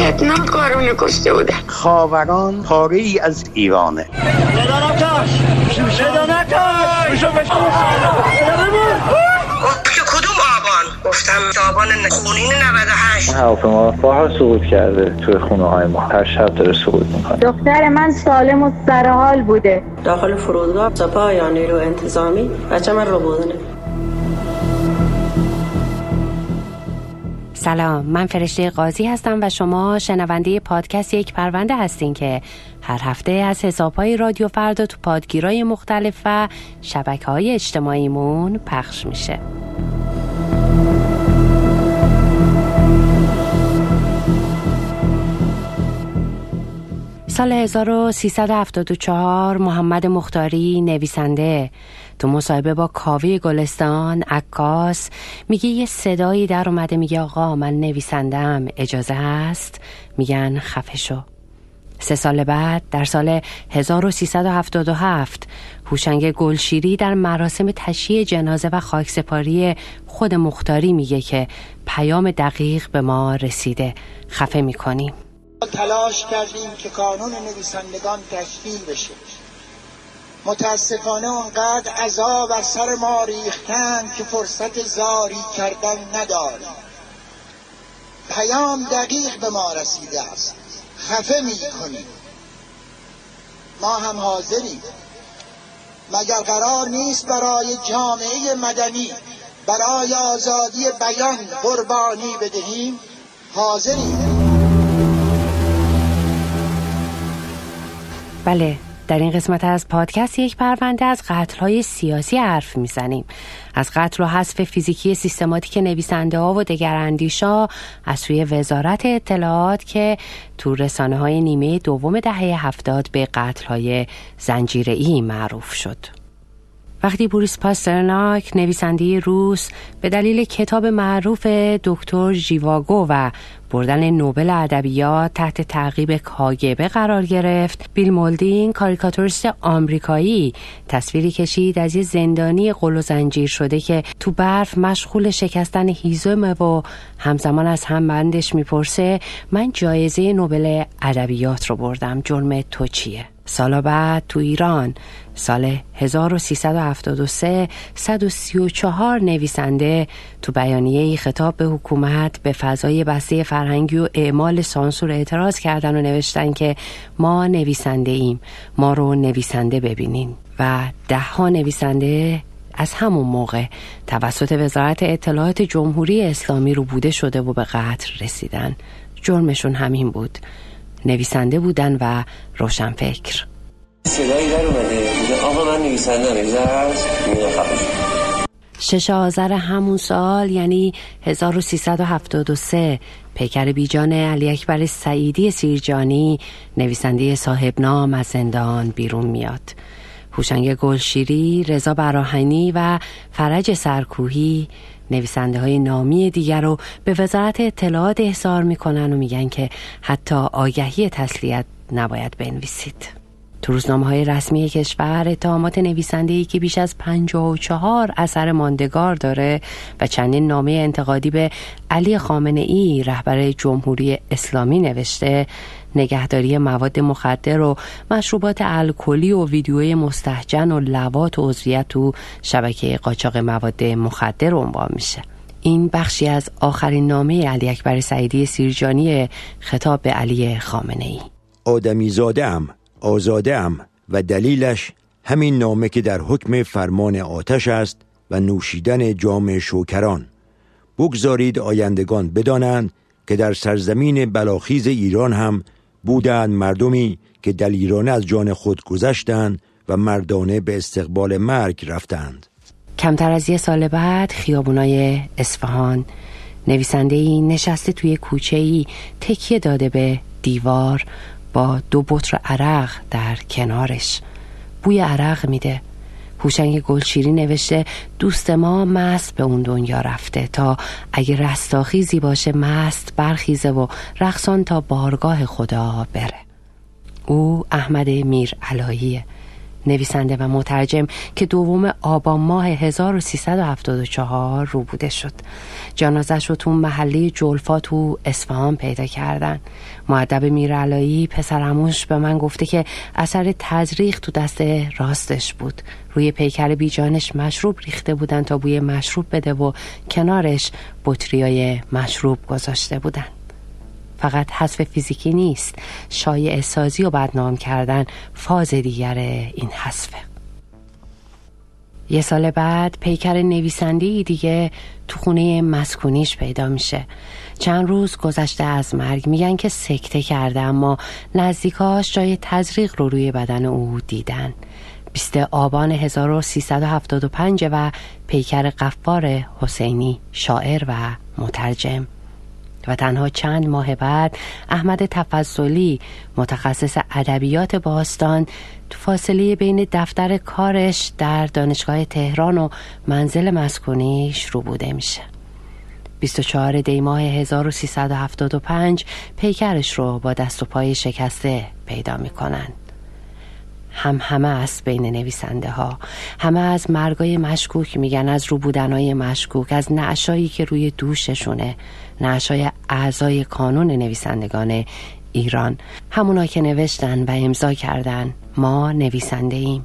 وحشتناک کارونه کشته بودن خاوران پاره ای از ایرانه. که کدوم آبان؟ گفتم آبان خونین 98 هواپیما بارها سقوط کرده توی خونه های ما. هر شب داره سقوط می‌کنه. دختر من سالم و سرحال بوده. داخل فرودگاه سپاه یا نیرو انتظامی. بچه من رو بودنه. سلام من فرشته قاضی هستم و شما شنونده پادکست یک پرونده هستین که هر هفته از حسابهای رادیو فردا تو پادگیرای مختلف و شبکه های اجتماعیمون پخش میشه. سال 1374 محمد مختاری نویسنده. تو مصاحبه با کاوه گلستان عکاس میگه یه صدایی در اومده میگه آقا من نویسندم اجازه هست؟ میگن خفه شو سه سال بعد در سال 1377 هوشنگ گلشیری در مراسم تشییع جنازه و خاکسپاری خود مختاری میگه که پیام دقیق به ما رسیده. خفه می‌کنیم. تلاش کردیم که کانون نویسندگان تشکیل بشه. متاسفانه اونقدر عذاب از سر ما ریختن که فرصت زاری کردن نداریم. پیام دقیق به ما رسیده است. خفه می کنیم. ما هم حاضریم. مگر قرار نیست برای جامعه مدنی برای آزادی بیان قربانی بدهیم؟ حاضریم. بله در این قسمت از پادکست یک پرونده از های سیاسی حرف می‌زنیم. از قتل و حذف فیزیکی سیستماتیک نویسنده ها و دگراندیشا از سوی وزارت اطلاعات که تو رسانه های نیمه دوم دهه هفتاد به قتل های زنجیره ای معروف شد. وقتی بوریس پاسترناک نویسنده روس به دلیل کتاب معروف دکتر ژیواگو و بردن نوبل ادبیات تحت تعقیب کاگبه قرار گرفت بیل مولدین کاریکاتوریست آمریکایی تصویری کشید از یه زندانی قل و زنجیر شده که تو برف مشغول شکستن هیزمه و همزمان از هم بندش می‌پرسه من جایزه نوبل ادبیات رو بردم جرم تو چیه؟ سالا بعد تو ایران سال 1373 134 نویسنده تو بیانیه خطاب به حکومت به فضای بسته فرهنگی و اعمال سانسور اعتراض کردن و نوشتن که ما نویسنده ایم. ما رو نویسنده ببینین. و ده ها نویسنده از همون موقع توسط وزارت اطلاعات جمهوری اسلامی رو بوده شده و به قتل رسیدن. جرمشون همین بود. نویسنده بودن و روشنفکر. صدایی در آقا من نویسنده شش آذر همون سال یعنی 1373 پیکر بیجان علی اکبر سعیدی سیرجانی نویسنده صاحب نام از زندان بیرون میاد. هوشنگ گلشیری، رضا براهنی و فرج سرکوهی نویسنده های نامی دیگر رو به وزارت اطلاعات احضار می‌کنن و میگن که حتی آگهی تسلیت نباید بنویسید. تو روزنامه های رسمی کشور اتهامات نویسنده ای که بیش از 54 اثر ماندگار داره و چندین نامه انتقادی به علی خامنه ای رهبر جمهوری اسلامی نوشته. نگهداری مواد مخدر و مشروبات الکلی و ویدیوی مستحجن و لوات و عضویت تو شبکه قاچاق مواد مخدر عنوان میشه. این بخشی از آخرین نامه علی اکبر سعیدی سیرجانی خطاب به علی خامنه ای آدمی زاده ام آزاده ام و دلیلش همین نامه که در حکم فرمان آتش است و نوشیدن جام شوکران بگذارید آیندگان بدانند که در سرزمین بلاخیز ایران هم بودند مردمی که دلیرانه از جان خود گذشتند و مردانه به استقبال مرگ رفتند. کمتر از یه سال بعد خیابونای اصفهان. نویسنده ای نشسته توی کوچه ای تکیه داده به دیوار. با دو بطر عرق در کنارش. بوی عرق میده. هوشنگ گلشیری نوشته دوست ما مست به اون دنیا رفته تا اگه رستاخیزی باشه مست برخیزه و رقصان تا بارگاه خدا بره. او احمد میر علاییه. نویسنده و مترجم که دوم آبان ماه 1374 رو بوده شد. جنازش رو تو محله جلفا تو اصفهان پیدا کردن. معدب میرعلایی پسرموش به من گفته که اثر تزریق تو دست راستش بود. روی پیکر بیجانش مشروب ریخته بودن تا بوی مشروب بده و کنارش بطریای مشروب گذاشته بودن. فقط حذف فیزیکی نیست. شایع سازی و بدنام کردن فاز دیگر این حذفه. یه سال بعد پیکر نویسنده دیگه تو خونه مسکونیش پیدا میشه. چند روز گذشته از مرگ میگن که سکته کرده اما نزدیکاش جای تزریق رو روی بدن او دیدن. 20 آبان 1375 و پیکر قفار حسینی شاعر و مترجم. و تنها چند ماه بعد احمد تفضلی متخصص ادبیات باستان تو فاصله بین دفتر کارش در دانشگاه تهران و منزل مسکونیش رو بوده میشه 24 دی ماه 1375 پیکرش رو با دست و پای شکسته پیدا می‌کنن. هم همه است بین نویسنده ها همه از مرگای مشکوک میگن از رو بودنهای مشکوک از نعشایی که روی دوششونه نعشای اعضای کانون نویسندگان ایران. همونا که نوشتن و امضا کردن ما نویسنده ایم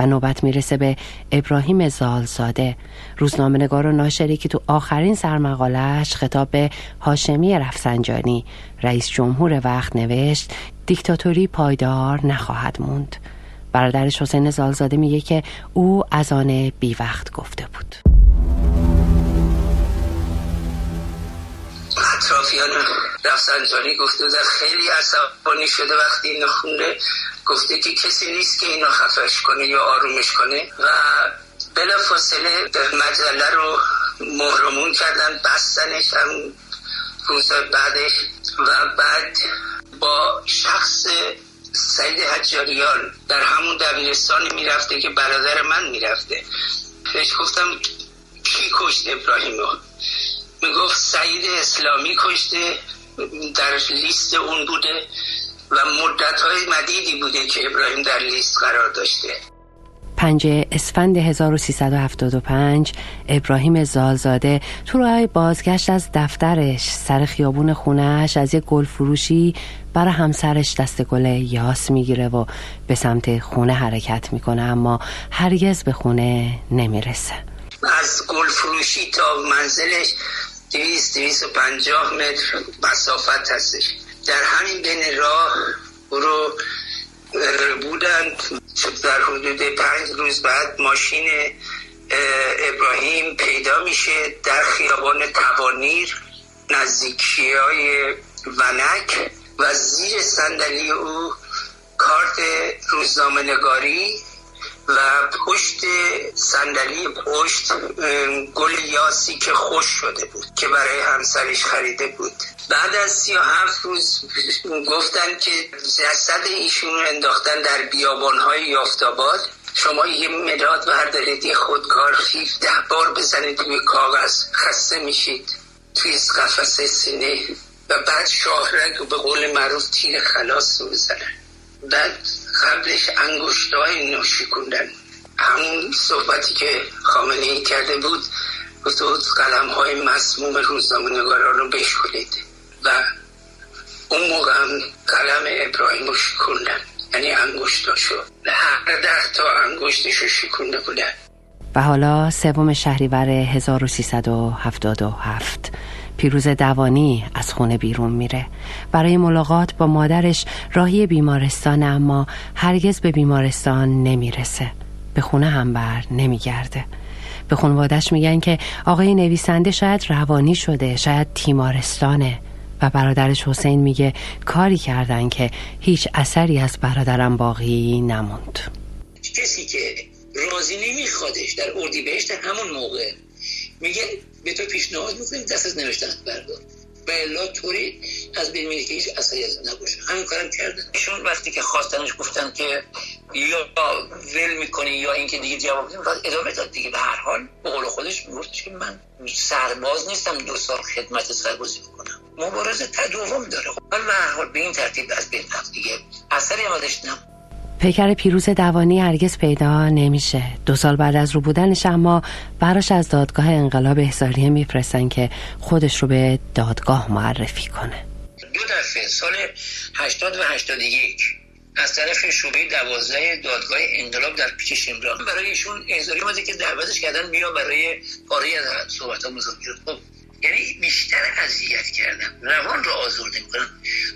و نوبت می‌رسه به ابراهیم زالزاده. روزنامه نگار و ناشری که تو آخرین سرمقالش خطاب به هاشمی رفسنجانی. رئیس جمهور وقت نوشت دیکتاتوری پایدار نخواهد موند. برادرش حسین زالزاده میگه که او از آن بی وقت گفته بود. اطرافیان رفسنجانی گفته در خیلی عصبانی شده وقتی اینو خونده. گفته که کسی نیست که اینو خفش کنه یا آرومش کنه. و بلا فاصله مجله رو مهرمون کردن بستنش هم روز بعدش. و بعد با شخص سید حجاریان در همون دبیرستانی می‌رفته که برادر من می‌رفته. بهش گفتم کی کشت ابراهیمو؟ می‌گفت سعید اسلامی کشته در لیست اون بوده و مدت های مدیدی بوده که ابراهیم در لیست قرار داشته. پنج اسفند 1375 ابراهیم زالزاده. تو راه بازگشت از دفترش سر خیابون خونهش از یک گل فروشی برای همسرش دست گل یاس می‌گیره و به سمت خونه حرکت می‌کنه اما هرگز به خونه نمی‌رسه. از گل فروشی تا منزلش دویست دویست و پنجاه متر مسافت هستش. در همین بین راه رو بودن در حدود پنج روز بعد ماشین ابراهیم پیدا میشه در خیابان توانیر نزدیکی های ونک و زیر صندلی او کارت روزنامه نگاری و پشت صندلی پشت گل یاسی که خوش شده بود که برای همسرش خریده بود. بعد از سی و هفت روز گفتن که جسد ایشون انداختن در بیابانهای یافتاباد. شما یه مداد بردارید یه خودکار ده بار بزنید روی کاغذ خسته میشید توی قفسه سینه. و بعد شاهرگ به قول معروف تیر خلاص رو بزنن بعد قبلش انگشتای نو شکوندن همون صحبتی که خامنه ای کرده بود بود قلم های مسموم روزنامه نگاران رو بشکلید و اون موقع هم قلم ابراهیم رو شکوندن. یعنی انگشتاشو. هر ده تا انگشتشو شکونده بودن. و حالا سوم شهریور 1377 پیروز دوانی از خونه بیرون میره. برای ملاقات با مادرش راهی بیمارستان اما هرگز به بیمارستان نمی‌رسه. به خونه هم بر نمیگرده. به خانوادش میگن که آقای نویسنده شاید روانی شده شاید تیمارستانه. و برادرش حسین میگه کاری کردن که هیچ اثری از برادرم باقی نموند. کسی که راضی نمیخوادش در اردیبهشت همون موقع میگه به تو پیشنهاد می‌کنیم دست از نوشتن بردار. و الا طوری از بین که هیچ اثری از نباشه. همین کارم کردن ایشون وقتی که خواستنش گفتن که یا ول می‌کنی یا اینکه دیگه جواب بدیم ادامه داد دیگه. به هر حال به قول خودش میگفتش که من سرباز نیستم دو سال خدمت سربازی بکنم. مبارزه تا دوم داره. خب من به هر حال به این ترتیب از بین رفت دیگه. اثری هم ازش پیکر پیروز دوانی هرگز پیدا نمیشه. دو سال بعد از رو بودنش اما براش از دادگاه انقلاب احضاریه میفرستن که خودش رو به دادگاه معرفی کنه. دو دفعه سال 80 و 81 از طرف شعبه دوازده دادگاه انقلاب در پیش شمران برای ایشون احضاری اومده که دعوتش کردن بیا برای پاره از صحبت ها مذاکره. خب یعنی بیشتر اذیت کردن. روان رو آزرده می‌کنن.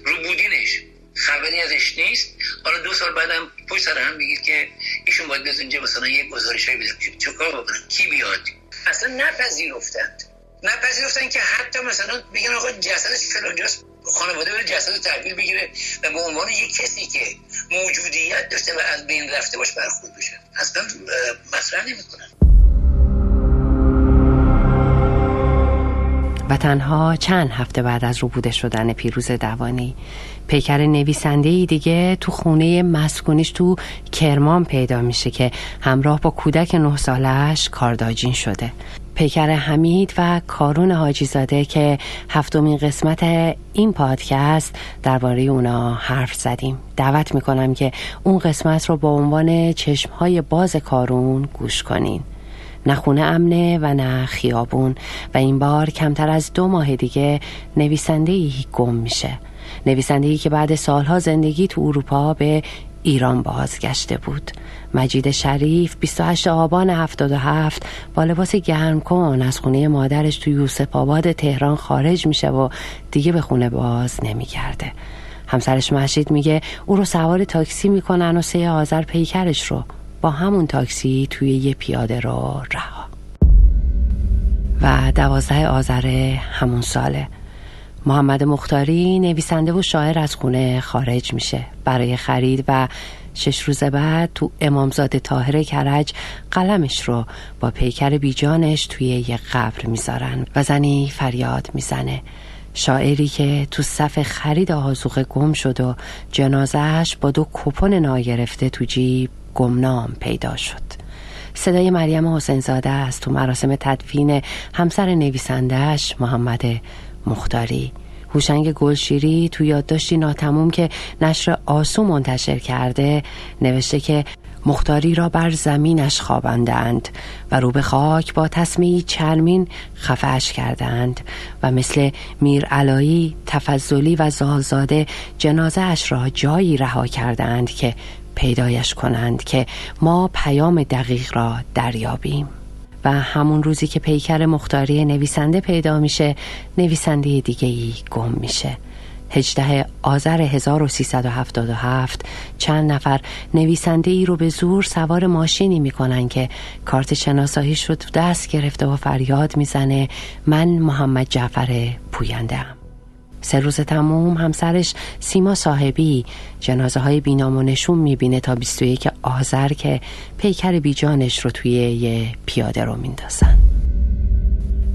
رو بودینش خبری ازش نیست. حالا دو سال بعدم پشت سر هم بگید که ایشون باید بیاد اینجا مثلا یه گزارش هایی بدم. چه کار بکنن کی بیاد؟ اصلا نپذیرفتند. نپذیرفتن که حتی مثلا بگن آقا جسدش فلانجاست خانواده بره جسد تحویل بگیره و به عنوان یک کسی که موجودیت داشته و از بین رفته باش برخورد بشه. اصلا مطرح نمی‌کنن. و تنها چند هفته بعد از روبوده شدن پیروز دوانی پیکر نویسنده ای دیگه تو خونه مسکونیش تو کرمان پیدا میشه که همراه با کودک نه سالش کارداجین شده. پیکر حمید و کارون حاجی زاده که هفتمین قسمت این پادکست درباره اونا حرف زدیم. دعوت می‌کنم که اون قسمت رو با عنوان چشمهای باز کارون گوش کنین. نه خونه امنه و نه خیابون. و این بار کمتر از دو ماه دیگه نویسنده ای گم میشه. نویسنده ای که بعد سالها زندگی تو اروپا به ایران بازگشته بود. مجید شریف 28 آبان 77 با لباس گرم کن از خونه مادرش تو یوسف آباد تهران خارج میشه و دیگه به خونه باز نمیگرده. همسرش مشید میگه او رو سوار تاکسی می‌کنن و سه آذر پیکرش رو با همون تاکسی توی یه پیاده رو رها. و دوازده آذر همون ساله. محمد مختاری نویسنده و شاعر از خونه خارج میشه. برای خرید و شش روز بعد تو امامزاده تاهر کرج قلمش رو با پیکر بیجانش توی یه قبر می‌ذارن و زنی فریاد می‌زنه. شاعری که تو صف خرید آزوقه گم شد و جنازهش با دو کپون ناگرفته تو جیب گمنام پیدا شد. صدای مریم حسین زاده است. تو مراسم تدفین همسر نویسندهش محمد مختاری. هوشنگ گلشیری تو یادداشتی ناتموم که نشر آسو منتشر کرده نوشته که مختاری را بر زمینش خواباندند و رو به خاک با تصمیه چرمین خفش کردند و مثل میر علایی تفضلی و زالزاده جنازه اش را جایی رها کردند که پیدایش کنند که ما پیام دقیق را دریابیم. و همون روزی که پیکر مختاری نویسنده پیدا میشه نویسنده دیگه ای گم میشه. 18 آذر 1377 چند نفر نویسنده ای رو به زور سوار ماشینی می‌کنن که کارت شناساییش رو دست گرفته و فریاد می‌زنه من محمد جعفر پوینده سه روز تموم همسرش سیما صاحبی جنازه های بینام و نشون می‌بینه تا 21 آذر که پیکر بیجانش رو توی یه پیاده رو میندازن.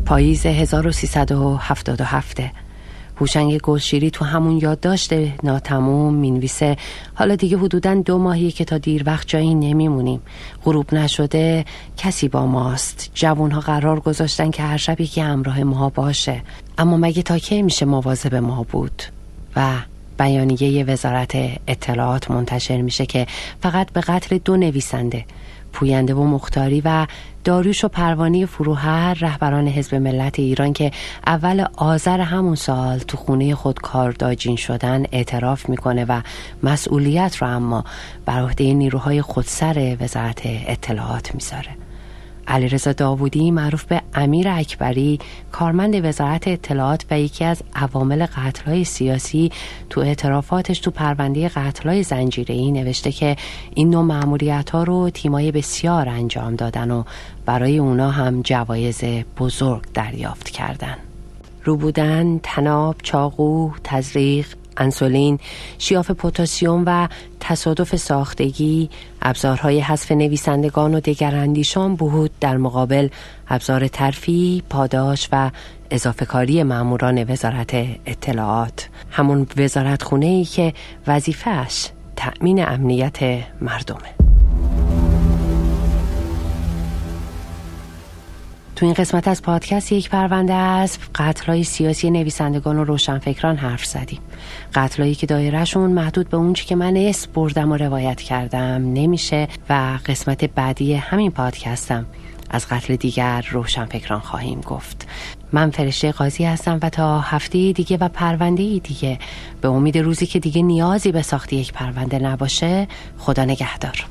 پاییز 1377 هوشنگ گلشیری تو همون یادداشت ناتموم می‌نویسه. حالا دیگه حدودا دو ماهی که تا دیر وقت جایی نمیمونیم. غروب نشده کسی با ماست. جوانها قرار گذاشتن که هر شب یکی همراه ما باشه. اما مگه تا کی میشه مواظب ما بود؟ و بیانیه وزارت اطلاعات منتشر میشه که فقط به قتل دو نویسنده پوینده و مختاری و داریوش و پروانی فروهر رهبران حزب ملت ایران که اول آذر همون سال تو خونه خود کارداجین شدن اعتراف می‌کنه و مسئولیت رو اما بر عهده نیروهای خودسر وزارت اطلاعات می‌ذاره. علیرضا داوودی معروف به امیر اکبری کارمند وزارت اطلاعات و یکی از عوامل قتلهای سیاسی تو اعترافاتش تو پرونده قتلهای ای نوشته که این نوع معمولیت ها رو تیمای بسیار انجام دادن و برای اونا هم جوایز بزرگ دریافت کردن. رو بودن، تناب، چاقو، تزریق، انسولین، شیاف پوتاسیوم و تصادف ساختگی ابزارهای حذف نویسندگان و دگراندیشان بود در مقابل ابزار ترفی، پاداش و اضافه کاری ماموران وزارت اطلاعات. همون وزارت خونه ای که وظیفهش تأمین امنیت مردمه. تو این قسمت از پادکست یک پرونده از قتلهای سیاسی نویسندگان و روشنفکران حرف زدیم. قتلایی که دایرهشون محدود به اونچه که من اسم بردم و روایت کردم نمیشه و قسمت بعدی همین پادکستم از قتل دیگر روشنفکران خواهیم گفت. من فرشته قاضی هستم و تا هفته دیگه و پرونده دیگه به امید روزی که دیگه نیازی به ساخت یک پرونده نباشه خدا نگهدار.